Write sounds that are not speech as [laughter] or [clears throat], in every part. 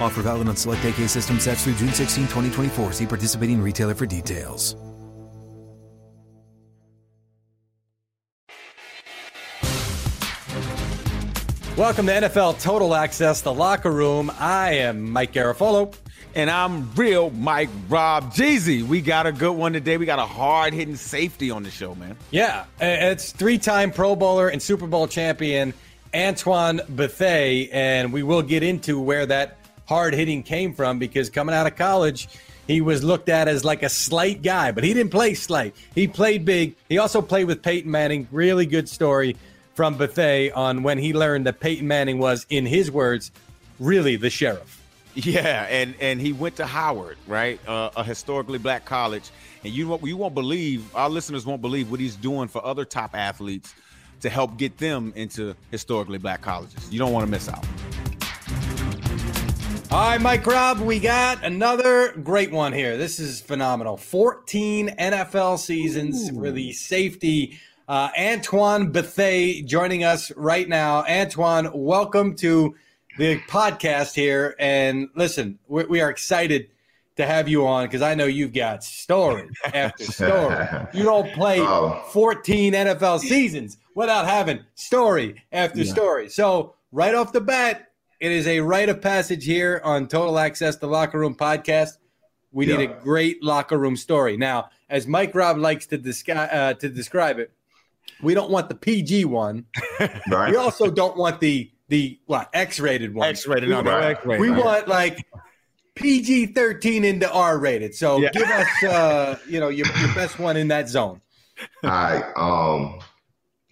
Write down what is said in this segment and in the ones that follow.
Offer valid on select AK system sets through June 16, 2024. See participating retailer for details. Welcome to NFL Total Access, the locker room. I am Mike Garafolo. And I'm real Mike Rob Jeezy. We got a good one today. We got a hard hitting safety on the show, man. Yeah, it's three time Pro Bowler and Super Bowl champion Antoine Bethea. And we will get into where that hard hitting came from because coming out of college, he was looked at as like a slight guy, but he didn't play slight. He played big. He also played with Peyton Manning. Really good story from Bethea on when he learned that Peyton Manning was, in his words, really the sheriff. Yeah, and and he went to Howard, right, uh, a historically black college, and you you won't believe our listeners won't believe what he's doing for other top athletes to help get them into historically black colleges. You don't want to miss out. All right, Mike Rob, we got another great one here. This is phenomenal. 14 NFL seasons Ooh. for the safety uh, Antoine Bethea joining us right now. Antoine, welcome to the podcast here. And listen, we, we are excited to have you on because I know you've got story after [laughs] story. you don't play oh. 14 NFL seasons without having story after yeah. story. So, right off the bat, it is a rite of passage here on Total Access, the Locker Room podcast. We yeah. need a great locker room story. Now, as Mike Rob likes to, descri- uh, to describe it, we don't want the PG one. [laughs] Right. We also don't want the the what X-rated one. X-rated, no, right. X-rated. We want like PG thirteen into R rated. So yeah. give us uh, you know your, your best one in that zone. All right. Um,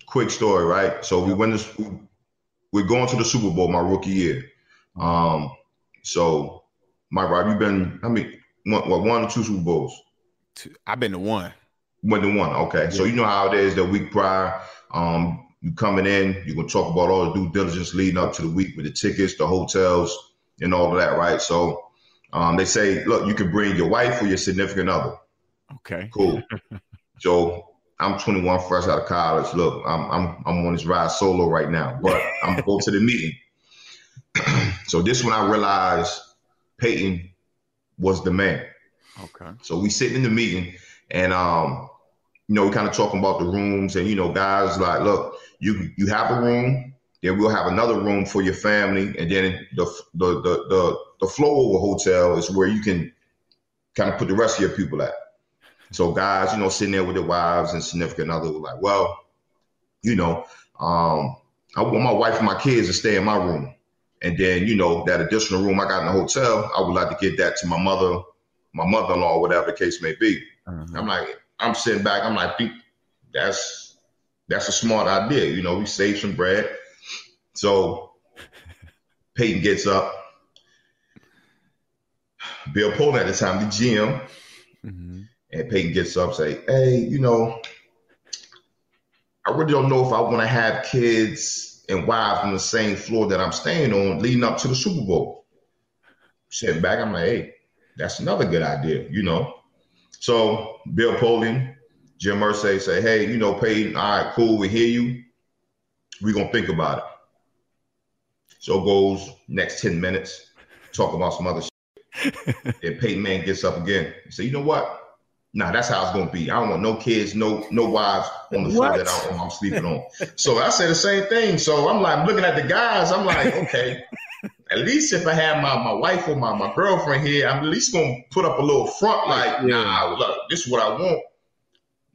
quick story, right? So we went to we're going to the Super Bowl my rookie year. Um, so Mike, Rob, you been I mean what, what one or two Super Bowls? I've been to one. Went to one. Okay. Yeah. So you know how it is the week prior. Um, you coming in, you're gonna talk about all the due diligence leading up to the week with the tickets, the hotels, and all of that, right? So um, they say, look, you can bring your wife or your significant other. Okay. Cool. [laughs] so I'm 21, fresh out of college. Look, I'm I'm I'm on this ride solo right now, but I'm going to the meeting. [clears throat] so this when I realized Peyton was the man. Okay. So we sitting in the meeting, and um, you know, we kind of talking about the rooms and, you know, guys like, look, you you have a room, then we'll have another room for your family. And then the the the the, the flow over hotel is where you can kind of put the rest of your people at. So guys, you know, sitting there with their wives and significant other were like, well, you know, um, I want my wife and my kids to stay in my room. And then, you know, that additional room I got in the hotel, I would like to get that to my mother, my mother-in-law, whatever the case may be. Uh-huh. I'm like, I'm sitting back. I'm like, that's that's a smart idea. You know, we save some bread. So Peyton gets up. Bill Polian at the time, the GM, mm-hmm. And Peyton gets up, say, "Hey, you know, I really don't know if I want to have kids and wives on the same floor that I'm staying on leading up to the Super Bowl." Sitting back, I'm like, "Hey, that's another good idea," you know. So Bill Polian, Jim Irsay say, hey, you know, Peyton, all right, cool, we hear you. We're gonna think about it. So goes next 10 minutes, talk about some other shit. [laughs] and Peyton Man gets up again. He said, you know what? Nah, that's how it's gonna be. I don't want no kids, no no wives on the floor that I, am sleeping on. So I say the same thing. So I'm like looking at the guys. I'm like, okay, at least if I have my, my wife or my, my girlfriend here, I'm at least gonna put up a little front. Like, yeah. nah, look, this is what I want.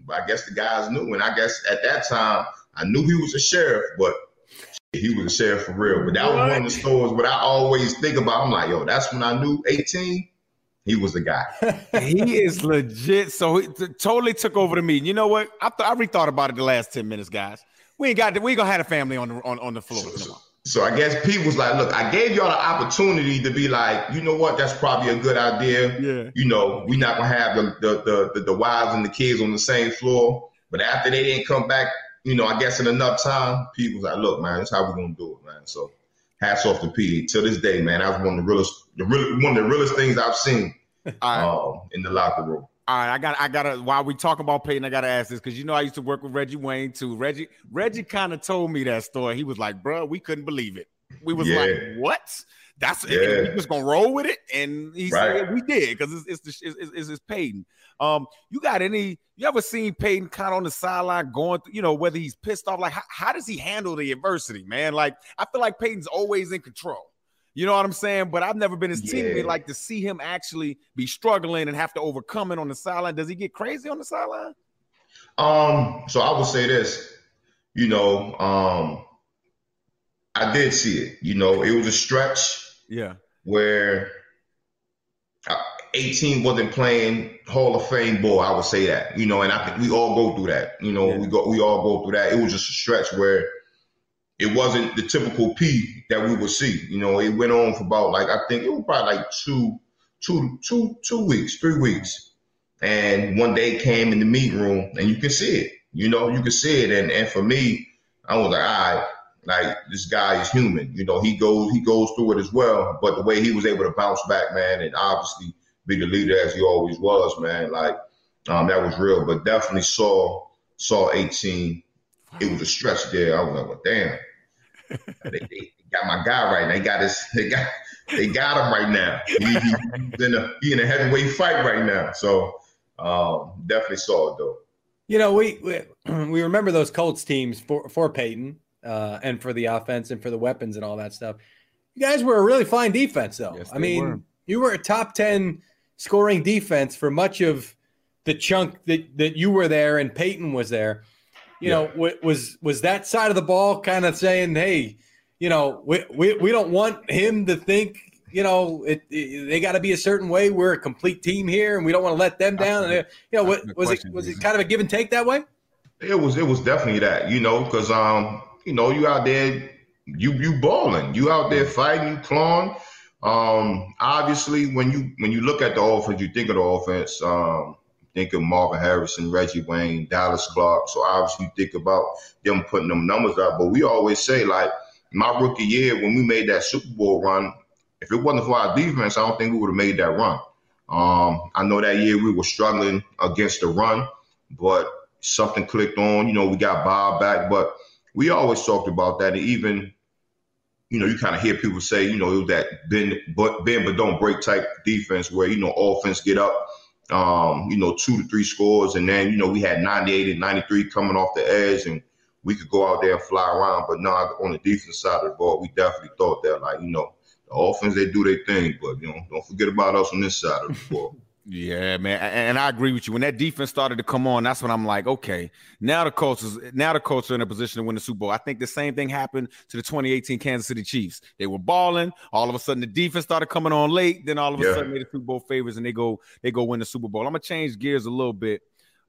But I guess the guys knew, and I guess at that time I knew he was a sheriff, but he was a sheriff for real. But that what? was one of the stories. But I always think about. I'm like, yo, that's when I knew 18 he was the guy. [laughs] he is legit. So he t- totally took over the meeting. You know what? I, th- I rethought about it the last 10 minutes, guys. We ain't got to, we ain't gonna have a family on the on, on the floor. So, so, so, I guess Pete was like, look, I gave y'all the opportunity to be like, you know what, that's probably a good idea. Yeah. You know, we're not gonna have the the, the the the wives and the kids on the same floor. But after they didn't come back, you know, I guess in enough time, Pete was like, look, man, that's how we're gonna do it, man. So hats off to Pete. Till this day, man, that was one of the realest, the real, one of the realest things I've seen um, in the locker room. All right, I got, I gotta. While we talk about Peyton, I gotta ask this because you know I used to work with Reggie Wayne too. Reggie, Reggie kind of told me that story. He was like, "Bro, we couldn't believe it. We was yeah. like, what? That's yeah. it. We just gonna roll with it." And he right. said, "We did because it's it's, it's, it's, it's Peyton." Um, you got any? You ever seen Peyton kind of on the sideline going? Through, you know, whether he's pissed off, like how, how does he handle the adversity, man? Like I feel like Peyton's always in control. You know what I'm saying? But I've never been his yeah. teammate. Like to see him actually be struggling and have to overcome it on the sideline. Does he get crazy on the sideline? Um, so I would say this, you know, um, I did see it. You know, it was a stretch. Yeah. Where uh, 18 wasn't playing Hall of Fame ball. I would say that. You know, and I think we all go through that. You know, yeah. we go we all go through that. It was just a stretch where it wasn't the typical P that we would see. You know, it went on for about like I think it was probably like two, two, two, two weeks, three weeks. And one day came in the meet room and you can see it. You know, you can see it. And and for me, I was like, right, like this guy is human. You know, he goes he goes through it as well. But the way he was able to bounce back, man, and obviously be the leader as he always was, man, like um, that was real. But definitely saw saw 18. It was a stretch there. I was like, well, damn they, they, got my guy right. now. They got his. They got. They got him right now. He, he's in a he in a heavyweight fight right now. So um, definitely saw it though. You know, we, we [clears throat] we remember those Colts teams for for Peyton uh, and for the offense and for the weapons and all that stuff. You guys were a really fine defense, though. Yes, I mean, were. you were a top ten scoring defense for much of the chunk that that you were there and Peyton was there you yeah. know, was was that side of the ball kind of saying, "Hey, you know, we we, we don't want him to think, you know, it, it they got to be a certain way. We're a complete team here, and we don't want to let them down." And, you know, what, was it was it kind of a give and take that way? It was it was definitely that, you know, because um, you know, you out there, you you balling, you out there fighting, you clawing. Um, obviously, when you when you look at the offense, you think of the offense. Um, think of Marvin Harrison, Reggie Wayne, Dallas Clark. So obviously you think about them putting them numbers up. But we always say like my rookie year when we made that Super Bowl run, if it wasn't for our defense, I don't think we would have made that run. Um, I know that year we were struggling against the run, but something clicked on. You know, we got Bob back, but we always talked about that. And even, you know, you kind of hear people say, you know, it was that bend but bend but don't break type defense where, you know, offense get up um, you know, two to three scores. And then, you know, we had 98 and 93 coming off the edge and we could go out there and fly around. But no, on the defense side of the ball, we definitely thought that, like, you know, the offense, they do their thing. But, you know, don't forget about us on this side of the ball. Yeah, man, and I agree with you. When that defense started to come on, that's when I'm like, okay, now the Colts is now the Colts are in a position to win the Super Bowl. I think the same thing happened to the 2018 Kansas City Chiefs. They were balling. All of a sudden, the defense started coming on late. Then all of a yeah. sudden, they the Super Bowl favors, and they go they go win the Super Bowl. I'm gonna change gears a little bit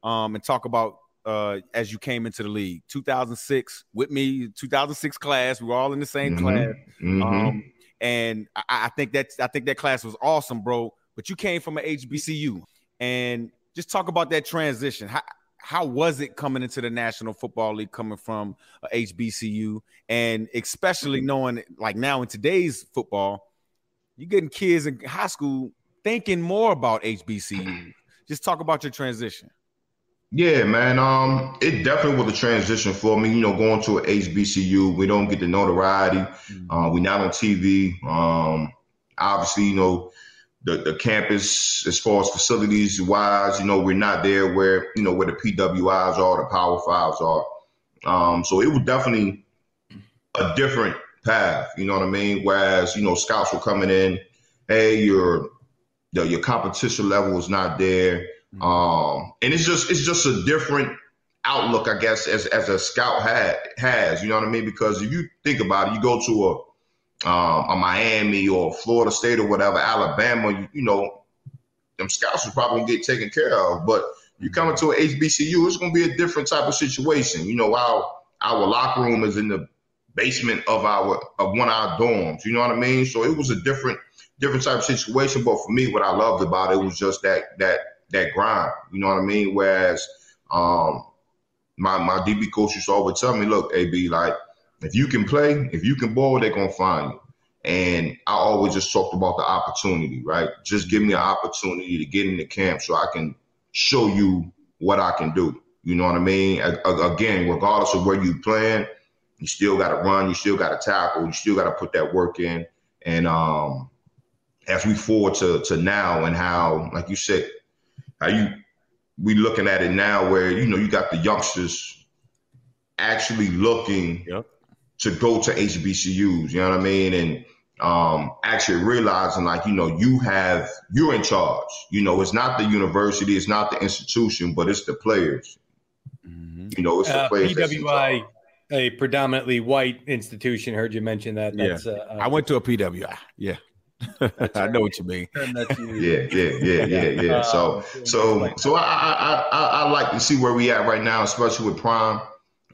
um, and talk about uh, as you came into the league. 2006 with me, 2006 class. We were all in the same mm-hmm. class. Mm-hmm. Um, and I, I think that I think that class was awesome, bro but you came from an HBCU and just talk about that transition. How, how was it coming into the National Football League coming from a HBCU and especially knowing like now in today's football, you're getting kids in high school thinking more about HBCU. Just talk about your transition. Yeah, man. Um, it definitely was a transition for me. You know, going to an HBCU, we don't get the notoriety. Mm-hmm. Uh, we're not on TV. Um, obviously, you know, the the campus as far as facilities wise, you know, we're not there where you know where the PWIs are, the Power Fives are. Um, so it was definitely a different path. You know what I mean? Whereas you know, scouts were coming in, hey, your the, your competition level is not there, mm-hmm. um, and it's just it's just a different outlook, I guess, as as a scout had has. You know what I mean? Because if you think about it, you go to a um, a Miami or Florida State or whatever, Alabama, you, you know, them scouts are probably gonna get taken care of. But you come into an HBCU, it's gonna be a different type of situation. You know, our our locker room is in the basement of our of one of our dorms. You know what I mean? So it was a different different type of situation. But for me, what I loved about it was just that that that grind. You know what I mean? Whereas um, my my DB coach used to always tell me, look, AB, like if you can play, if you can ball, they're gonna find you. And I always just talked about the opportunity, right? Just give me an opportunity to get into camp so I can show you what I can do. You know what I mean? Again, regardless of where you playing, you still got to run, you still got to tackle, you still got to put that work in. And um, as we forward to to now and how, like you said, how you we looking at it now, where you know you got the youngsters actually looking yep to go to HBCUs, you know what I mean? And um, actually realizing like, you know, you have, you're in charge. You know, it's not the university, it's not the institution, but it's the players. Mm-hmm. You know, it's the uh, players. PWI, a predominantly white institution. Heard you mention that. That's, yeah. Uh, I went to a PWI. Yeah. [laughs] I know what you mean. [laughs] yeah, yeah, yeah, yeah, yeah. [laughs] So, um, so, so I, I, I, I like to see where we at right now, especially with Prime.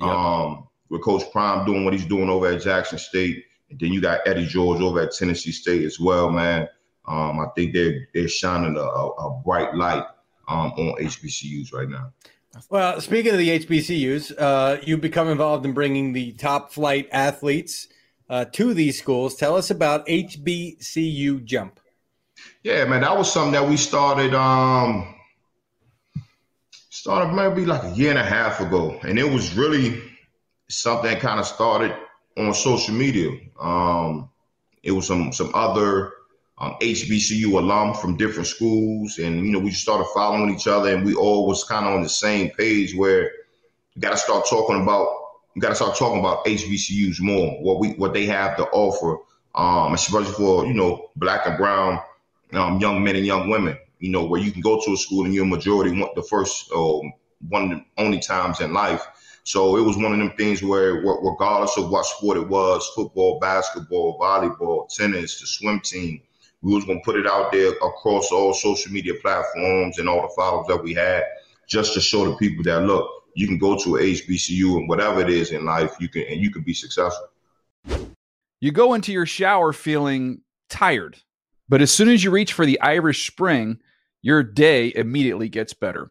Yep. Um, with Coach Prime doing what he's doing over at Jackson State. And then you got Eddie George over at Tennessee State as well, man. Um, I think they're they're shining a, a bright light um, on HBCUs right now. Well, speaking of the HBCUs, uh, you become involved in bringing the top flight athletes uh, to these schools. Tell us about HBCU Jump. Yeah, man, that was something that we started. Um, started maybe like a year and a half ago, and it was really something kind of started on social media. Um, it was some some other um, HBCU alum from different schools, and you know we started following each other, and we all was kind of on the same page where you got to start talking about you got to start talking about HBCUs more, what we what they have to offer, um, especially for you know black and brown um, young men and young women. You know where you can go to a school and you're majority the first um, one of the only times in life so it was one of them things where, regardless of what sport it was, football, basketball, volleyball, tennis, the swim team, we was gonna put it out there across all social media platforms and all the followers that we had, just to show the people that look, you can go to a HBCU and whatever it is in life, you can and you can be successful. You go into your shower feeling tired, but as soon as you reach for the Irish Spring, your day immediately gets better.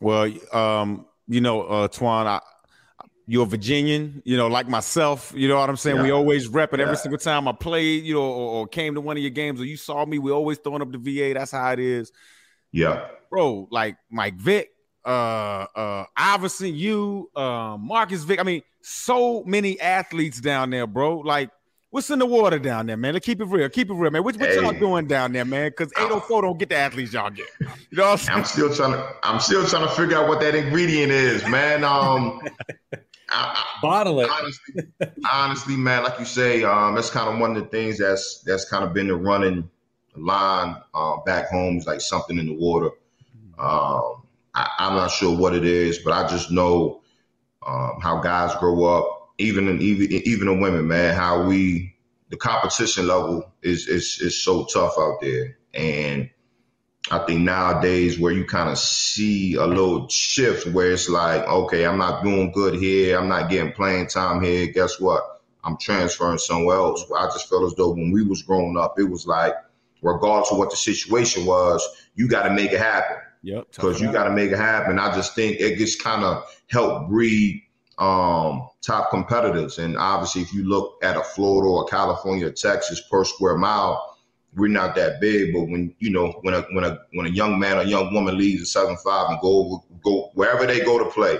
Well, um, you know, uh, Twan, I, you're a Virginian, you know, like myself. You know what I'm saying? Yeah. We always rep it yeah. every single time I played, you know, or, or, came to one of your games or you saw me. We always throwing up the VA. That's how it is. Yeah, bro. Like Mike Vick, uh, uh, Iverson, you, uh, Marcus Vick. I mean, so many athletes down there, bro. Like What's in the water down there, man? Let's keep it real. Keep it real, man. What, what hey. y'all doing down there, man? Because 804 don't get the athletes y'all get. You know I'm, I'm, still trying to I'm still trying to figure out what that ingredient is, man. Um [laughs] I, Bottle it. Honestly, honestly, man, like you say, um, that's kind of one of the things that's that's kind of been the running line uh, back home is like something in the water. Um, I, am not sure what it is, but I just know um, how guys grow up even in even even in women, man, how we the competition level is is is so tough out there, and I think nowadays where you kind of see a little shift where it's like, okay, I'm not doing good here, I'm not getting playing time here. Guess what? I'm transferring somewhere else. I just felt as though when we was growing up, it was like, regardless of what the situation was, you got to make it happen. Yep. Because you got to make it happen. I just think it just kind of helped breed um, top competitors. And obviously, if you look at a Florida or California, or Texas per square mile, we're not that big. But when you know when a when a when a young man or young woman leaves a seven five and go go wherever they go to play,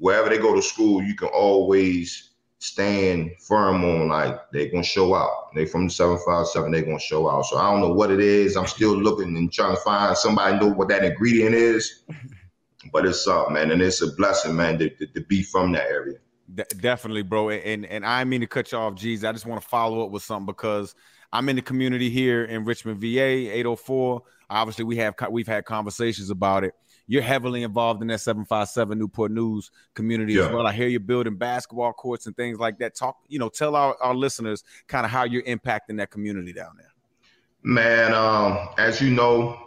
wherever they go to school, you can always stand firm on like they're gonna show out. They from the seven five seven, they're gonna show out. So I don't know what it is. I'm still looking and trying to find somebody know what that ingredient is [laughs] but it's up, man, and it's a blessing, man, to, to, to be from that area. De- definitely, bro. And and I mean to cut you off, G's. I just want to follow up with something because I'm in the community here in Richmond, VA, 804. Obviously, we have we've had conversations about it. You're heavily involved in that 757 Newport News community yeah. as well. I hear you're building basketball courts and things like that. Talk, you know, tell our, our listeners kind of how you're impacting that community down there. Man, um, as you know,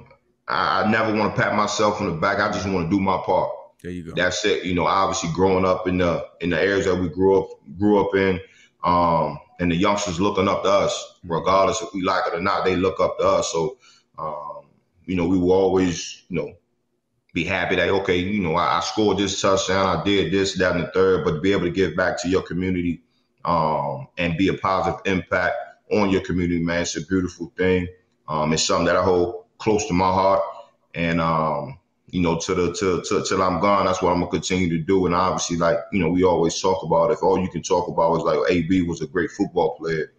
I, I never want to pat myself on the back. I just want to do my part. There you go. That's it. You know, obviously growing up in the in the areas that we grew up grew up in, um, and the youngsters looking up to us, regardless if we like it or not, they look up to us. So, um, you know, we will always, you know, be happy that okay, you know, I, I, scored this touchdown, I did this, that, and the third, but to be able to give back to your community um, and be a positive impact on your community, man, it's a beautiful thing. Um, it's something that I hold close to my heart. And um, you know, to the to, to till I'm gone, that's what I'm gonna continue to do. And obviously, like you know, we always talk about if all you can talk about is like AB was a great football player,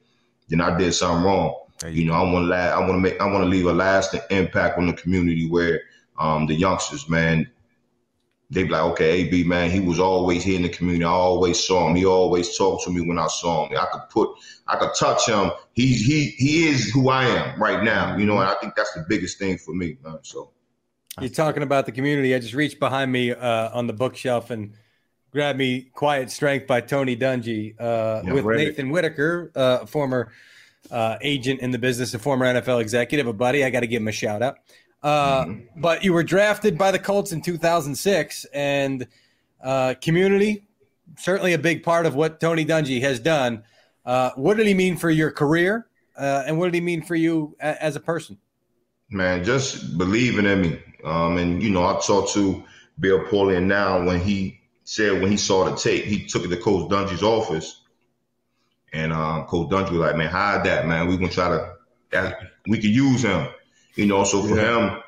then I did something wrong. You, know, I want to la- I want to make I want to leave a lasting impact on the community where um, the youngsters, man, they be like, okay, AB, man, he was always here in the community. I always saw him. He always talked to me when I saw him. I could put, I could touch him. He's he he is who I am right now. You know, and I think that's the biggest thing for me, man. So you're talking about the community. I just reached behind me uh, on the bookshelf and grabbed me "Quiet Strength" by Tony Dungy uh, yeah, with Nathan Whitaker, uh, former uh, agent in the business, a former NFL executive, a buddy. I got to give him a shout out. Uh, mm-hmm. But you were drafted by the Colts in 2006, and uh, community certainly a big part of what Tony Dungy has done. Uh, what did he mean for your career, uh, and what did he mean for you a- as a person? Man, just believing in me. Um, and you know, I talked to Bill Polian now when he said when he saw the tape, he took it to Coach Dungy's office, and uh, Coach Dungy was like, "Man, hide that, man. We're gonna try to. That, we could use him." You know, so for yeah. him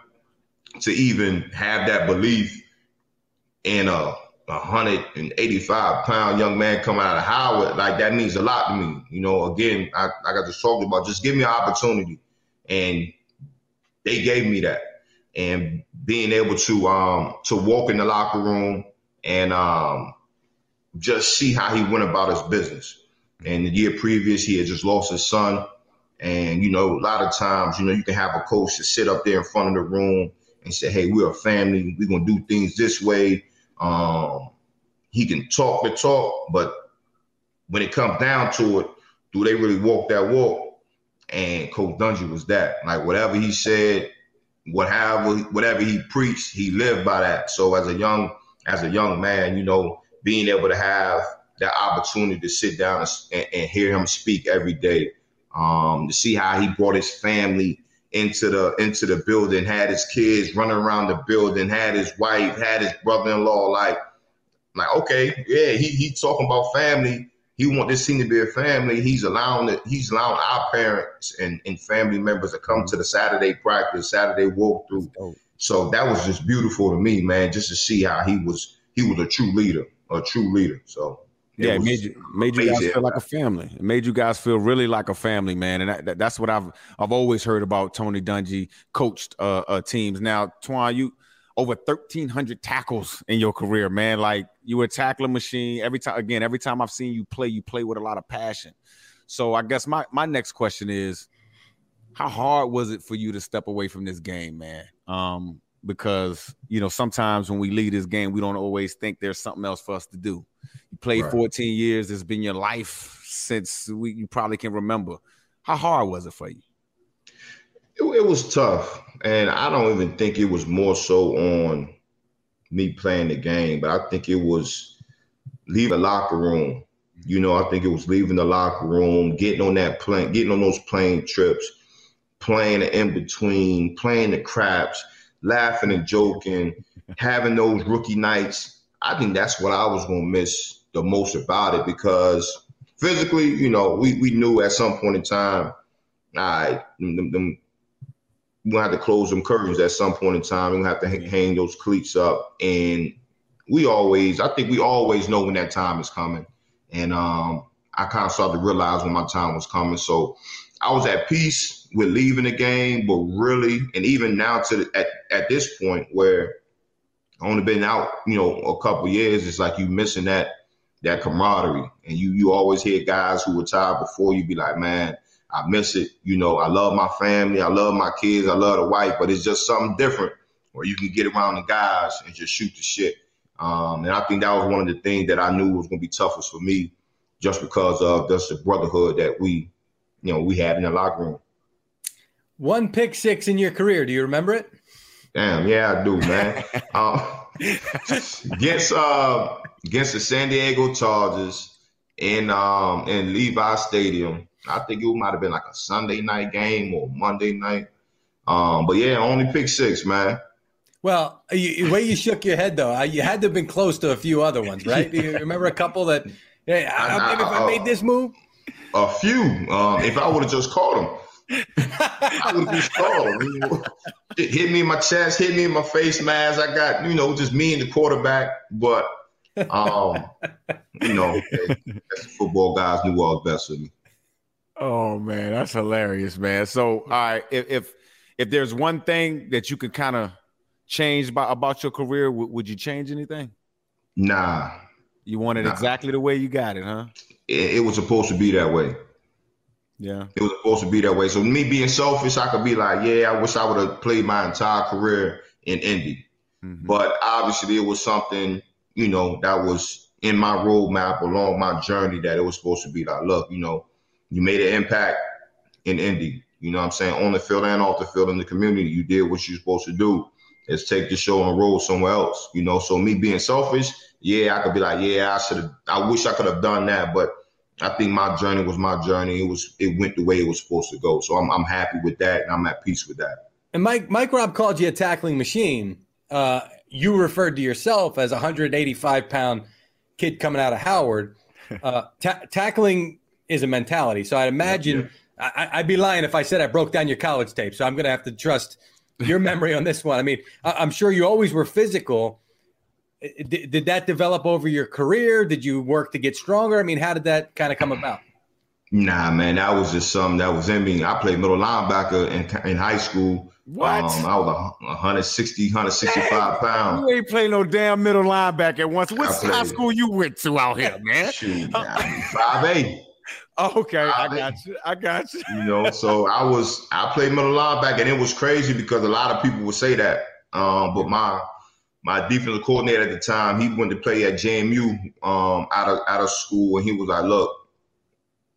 to even have that belief in a 185 pound young man coming out of Howard, like that means a lot to me. You know, again, I, I got just talked about just give me an opportunity. And they gave me that. And being able to um to walk in the locker room and um just see how he went about his business. And the year previous, he had just lost his son. And, you know, a lot of times, you know, you can have a coach to sit up there in front of the room and say, hey, we're a family. We're to do things this way. Um, he can talk the talk, but when it comes down to it, do they really walk that walk? And Coach Dungy was that. Like whatever he said, whatever whatever he preached, he lived by that. So as a young as a young man, you know, being able to have that opportunity to sit down and, and hear him speak every day um, to see how he brought his family into the into the building, had his kids running around the building, had his wife, had his brother-in-law. Like, like, okay, yeah, he he talking about family. He want this team to be a family. He's allowing it. He's allowing our parents and, and family members to come to the Saturday practice, Saturday walkthrough. So that was just beautiful to me, man. Just to see how he was. He was a true leader, a true leader. So yeah, it made you made you guys feel like a family. It made you guys feel really like a family, man. And that, that's what I've I've always heard about Tony Dungy coached uh, uh, teams. Now, Twan, you over thirteen hundred tackles in your career, man. Like you were a tackling machine. Every time, again, every time I've seen you play, you play with a lot of passion. So I guess my my next question is, how hard was it for you to step away from this game, man? Um, because you know sometimes when we leave this game, we don't always think there's something else for us to do. You played right. 14 years. It's been your life since we, you probably can remember. How hard was it for you? It, it was tough, and I don't even think it was more so on me playing the game, but I think it was leaving the locker room. You know, I think it was leaving the locker room, getting on that plane, getting on those plane trips, playing in between, playing the craps, laughing and joking, having those rookie nights. I think that's what I was going to miss the most about it because physically, you know, we, we knew at some point in time, all right, them, them, going to have to close them curtains at some point in time. We're going to have to hang, hang those cleats up. And we always, I think we always know when that time is coming. And um, I kind of started to realize when my time was coming. So I was at peace with leaving the game, but really, and even now to the, at, at this point where I only been out, you know, a couple years. It's like you missing that that camaraderie, and you you always hear guys who retired before you be like, man, I miss it. You know, I love my family, I love my kids, I love the wife, but it's just something different where you can get around the guys and just shoot the shit. Um, and I think that was one of the things that I knew was going to be toughest for me, just because of just the brotherhood that we, you know, we had in the locker room. One pick six in your career. Do you remember it? Damn, yeah, I do, man. [laughs] um, against uh, against the San Diego Chargers in um in Levi Stadium. I think it might have been like a Sunday night game or Monday night. Um, but yeah, only pick six, man. Well, you, the way you shook your head though, you had to have been close to a few other ones, right? Do you remember a couple that? Hey, I, if I made this move. A few. Um, if I would have just called them. [laughs] I would be stalled. It hit me in my chest, hit me in my face mask. I got, you know, just me and the quarterback. But, um, you know, [laughs] football guys knew all the best of me. Oh man, that's hilarious, man. So, all right, if if, if there's one thing that you could kind of change about about your career, w- would you change anything? Nah. You want it nah. exactly the way you got it, huh? It, it was supposed to be that way. Yeah. It was supposed to be that way. So me being selfish, I could be like, yeah, I wish I would have played my entire career in Indy. Mm-hmm. But obviously it was something, you know, that was in my roadmap along my journey that it was supposed to be like, look, you know, you made an impact in Indy. You know what I'm saying? On the field and off the field in the community. You did what you're supposed to do. Is take the show and roll somewhere else. You know, so me being selfish, yeah, I could be like, yeah, I should have I wish I could have done that, but I think my journey was my journey. It was it went the way it was supposed to go. So I'm I'm happy with that and I'm at peace with that. And Mike Mike Rob called you a tackling machine. Uh, you referred to yourself as a 185 pound kid coming out of Howard. [laughs] Uh, ta- tackling is a mentality. So I'd imagine I, would be lying if I said I broke down your college tape. So I'm going to have to trust your memory on this one. I mean, I, I'm sure you always were physical did, did that develop over your career? Did you work to get stronger? I mean, how did that kind of come about? Nah, man, that was just something that was in me. I played middle linebacker in, in high school. What? Um, I was 160, 165 pounds. You ain't play no damn middle linebacker once. What high school you went to out here, man? Shoot, five eight. Okay, I got you. I got you. You know, so I was I played middle linebacker, and it was crazy because a lot of people would say that. Um, but my my defensive coordinator at the time, he went to play at JMU um, out of out of school, and he was like, "Look,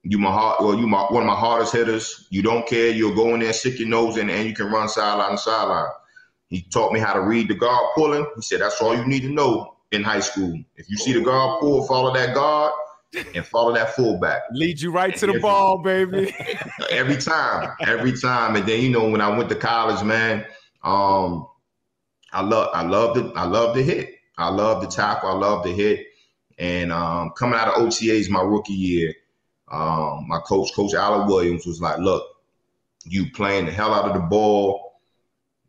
you my heart, well, you my one of my hardest hitters. You don't care. You'll go in there, stick your nose in, and you can run sideline to sideline." He taught me how to read the guard pulling. He said, "That's all you need to know in high school. If you see the guard pull, follow that guard." And follow that fullback. Lead you right to the ball, baby. [laughs] every time, every time. And then you know when I went to college, man, um, I love I love the I love the hit. I love the tackle. I love the hit. And um, coming out of OTAs my rookie year, um, my coach, Coach Alan Williams, was like, "Look, you playing the hell out of the ball,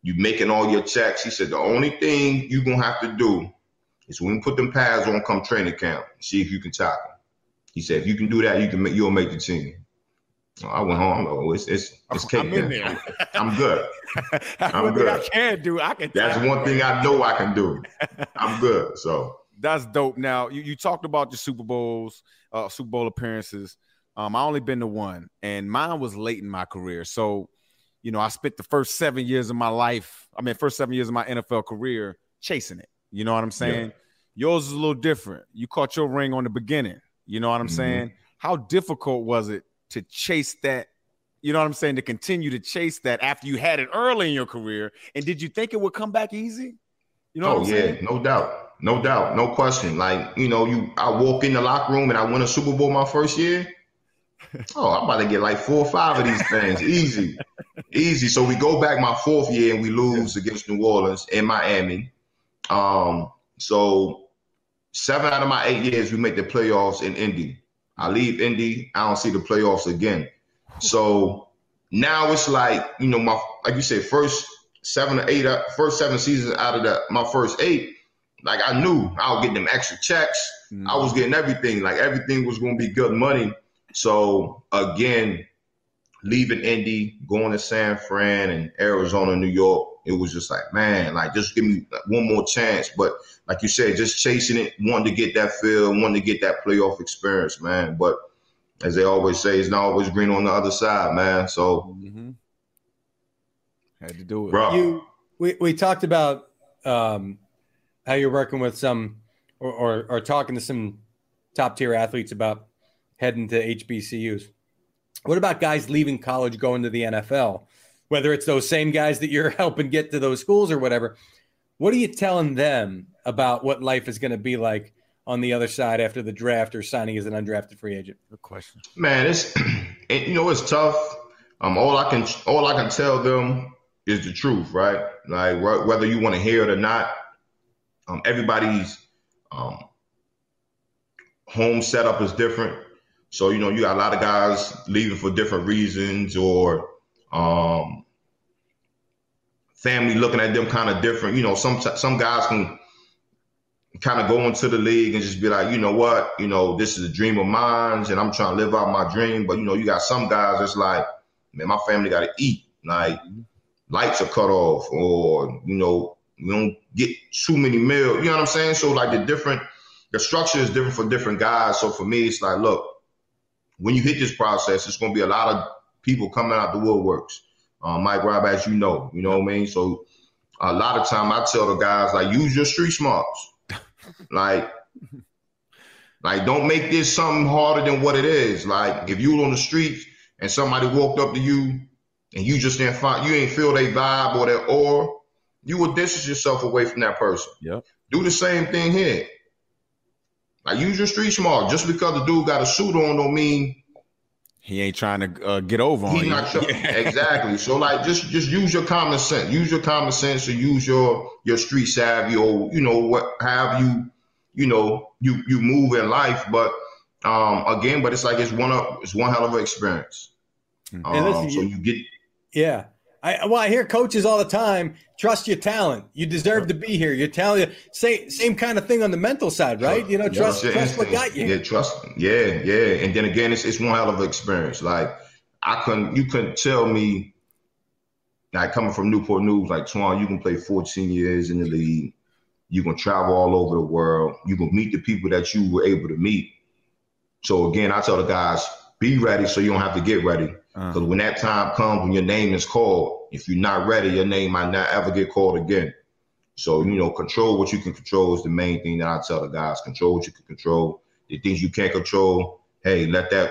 you making all your checks." He said, "The only thing you are gonna have to do is when we put them pads on, come training camp, see if you can tackle." He said, "If you can do that, you can make, you'll make the team." I went home. I'm Oh, it's it's it's cake. I'm in there. [laughs] I'm good. [laughs] I'm thing I can do. I can. That's one thing I know I can do. [laughs] I'm good. So That's dope. Now you, you talked about your Super Bowls, uh, Super Bowl appearances. Um, I only been to one, and mine was late in my career. So, you know, I spent the first seven years of my life. I mean, first seven years of my NFL career chasing it. You know what I'm saying? Yours is a little different. You caught your ring on the beginning. You know what I'm Mhm. saying? How difficult was it to chase that? You know what I'm saying? To continue to chase that after you had it early in your career, and did you think it would come back easy? You know oh what I'm yeah, saying? no doubt, no doubt, no question. Like you know, you I walk in the locker room and I win a Super Bowl my first year. [laughs] Oh, I'm about to get like four or five of these things, easy, easy. So we go back my fourth year and we lose against New Orleans and Miami. Um, so seven out of my eight years we make the playoffs in Indy. I leave Indy, I don't see the playoffs again. So now it's like you know my like you said first seven or eight first seven seasons out of the my first eight like I knew I was getting them extra checks Mm. I was getting everything like everything was going to be good money so again leaving Indy going to San Fran and Arizona New York it was just like man like just give me one more chance but like you said just chasing it wanting to get that feel wanting to get that playoff experience man but as they always say, it's not always green on the other side, man. So, Mhm. Had to do it. bro, you we, we talked about um, how you're working with some or, or, or talking to some top tier athletes about heading to HBCUs. What about guys leaving college going to the NFL? Whether it's those same guys that you're [laughs] helping get to those schools or whatever, what are you telling them about what life is going to be like on the other side after the draft or signing as an undrafted free agent? Good question. man, it's [clears throat] and, you know it's tough. Um, all I can all I can tell them is the truth, right? Like wh- whether you want to hear it or not. Um, everybody's um, home setup is different. So you know you got a lot of guys leaving for different reasons, or um, family looking at them kind of different. You know, some some guys can kind of go into the league and just be like, you know what, you know, this is a dream of mine, and I'm trying to live out my dream. But you know, you got some guys that's like, man, my family got to eat. Like lights are cut off, or you know, we don't get too many meals. You know what I'm saying? So like the different, the structure is different for different guys. So for me, it's like, look, when you hit this process, it's going to be a lot of people coming out the woodworks. Um, Mike Rob, as you know, you know what I mean. So a lot of time I tell the guys like, use your street smarts. [laughs] Like, like don't make this something harder than what it is. Like, if you were on the streets and somebody walked up to you and you just didn't find, you ain't feel their vibe or their aura, you would distance yourself away from that person. Yep. Do the same thing here. Like, use your street smart. Just because the dude got a suit on don't mean He ain't trying to uh, get over on He's you. not sure. [laughs] exactly. So like just just use your common sense. Use your common sense or use your your street savvy or you know what have you you know you you move in life. But um again, but it's like it's one of it's one hell of an experience. Um, And listen, so you- you get Yeah. I well, I hear coaches all the time. Trust your talent. You deserve to be here. Your talent. Same same kind of thing on the mental side, right? You know, trust your trust what got you. Yeah, trust. Yeah, yeah. And then again, it's it's one hell of an experience. Like I couldn't you couldn't tell me like coming from Newport News, like Twan, you can play 14 years in the league. You can travel all over the world. You can meet the people that you were able to meet. So again, I tell the guys, be ready so you don't have to get ready. Uh, Because when that time comes, when your name is called, if you're not ready, your name might not ever get called again. So, you know, control what you can control is the main thing that I tell the guys. Control what you can control. The things you can't control, hey, let that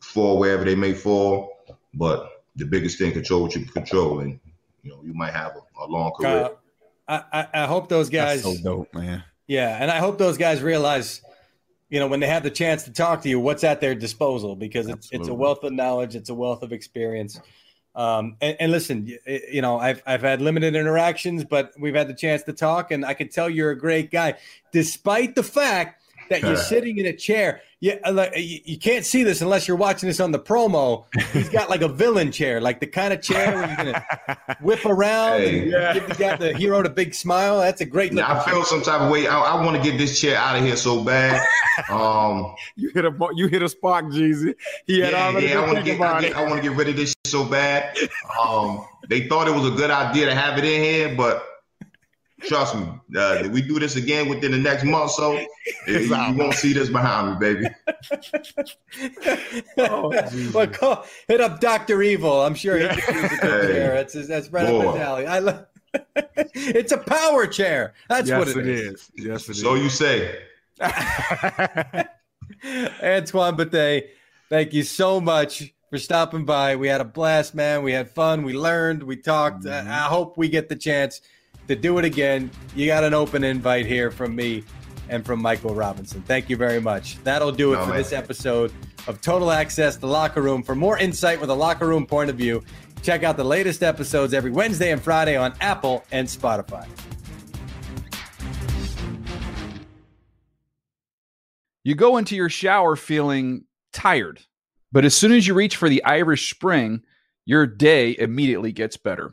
fall wherever they may fall. But the biggest thing, control what you can control. And, you know, you might have a, a long career. Uh, I, I I hope those guys. that's so dope, man. Yeah, and I hope those guys realize, you know, when they have the chance to talk to you, what's at their disposal? Because it's it's a wealth of knowledge, it's a wealth of experience. Um, and, and listen, y- you know, I've I've had limited interactions, but we've had the chance to talk, and I can tell you're a great guy, despite the fact that you're sitting in a chair. You, uh, you, you can't see this unless you're watching this on the promo. He's got like a villain chair, like the kind of chair where you're gonna [laughs] whip around Hey. and Yeah. give the guy the hero the big smile. That's a great look. I feel some type of way. I, I want to get this chair out of here so bad. Um, [laughs] You hit a you hit a spark, Jeezy. He had yeah, already yeah, I want to get, I, get. I want to get rid of this shit so bad. Um, they thought it was a good idea to have it in here, but trust me, uh, if we do this again within the next month, so [laughs] you, you won't see this behind me, baby. [laughs] Oh, well, call, hit up Doctor Evil. I'm sure he [laughs] could use a good Hey. chair. That's that's right up his alley. I love. it's a power chair. That's yes, what it is. is. Yes, it is. So you say. Antoine Bethea, thank you so much for stopping by. We had a blast, man. We had fun. We learned. We talked. I- I hope we get the chance to do it again. You got an open invite here from me and from Michael Robinson. Thank you very much. That'll do it No, for man. this episode of Total Access, the locker room. For more insight with a locker room point of view, check out the latest episodes every Wednesday and Friday on Apple and Spotify. You go into your shower feeling tired, but as soon as you reach for the Irish Spring, your day immediately gets better.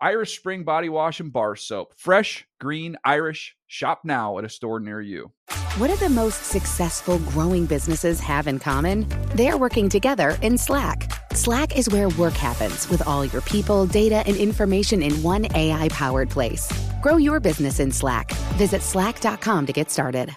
Irish Spring Body Wash and Bar Soap. Fresh, green, Irish. Shop now at a store near you. What do the most successful growing businesses have in common? They're working together in Slack. Slack is where work happens with all your people, data, and information in one AI powered place. Grow your business in Slack. Visit slack.com to get started.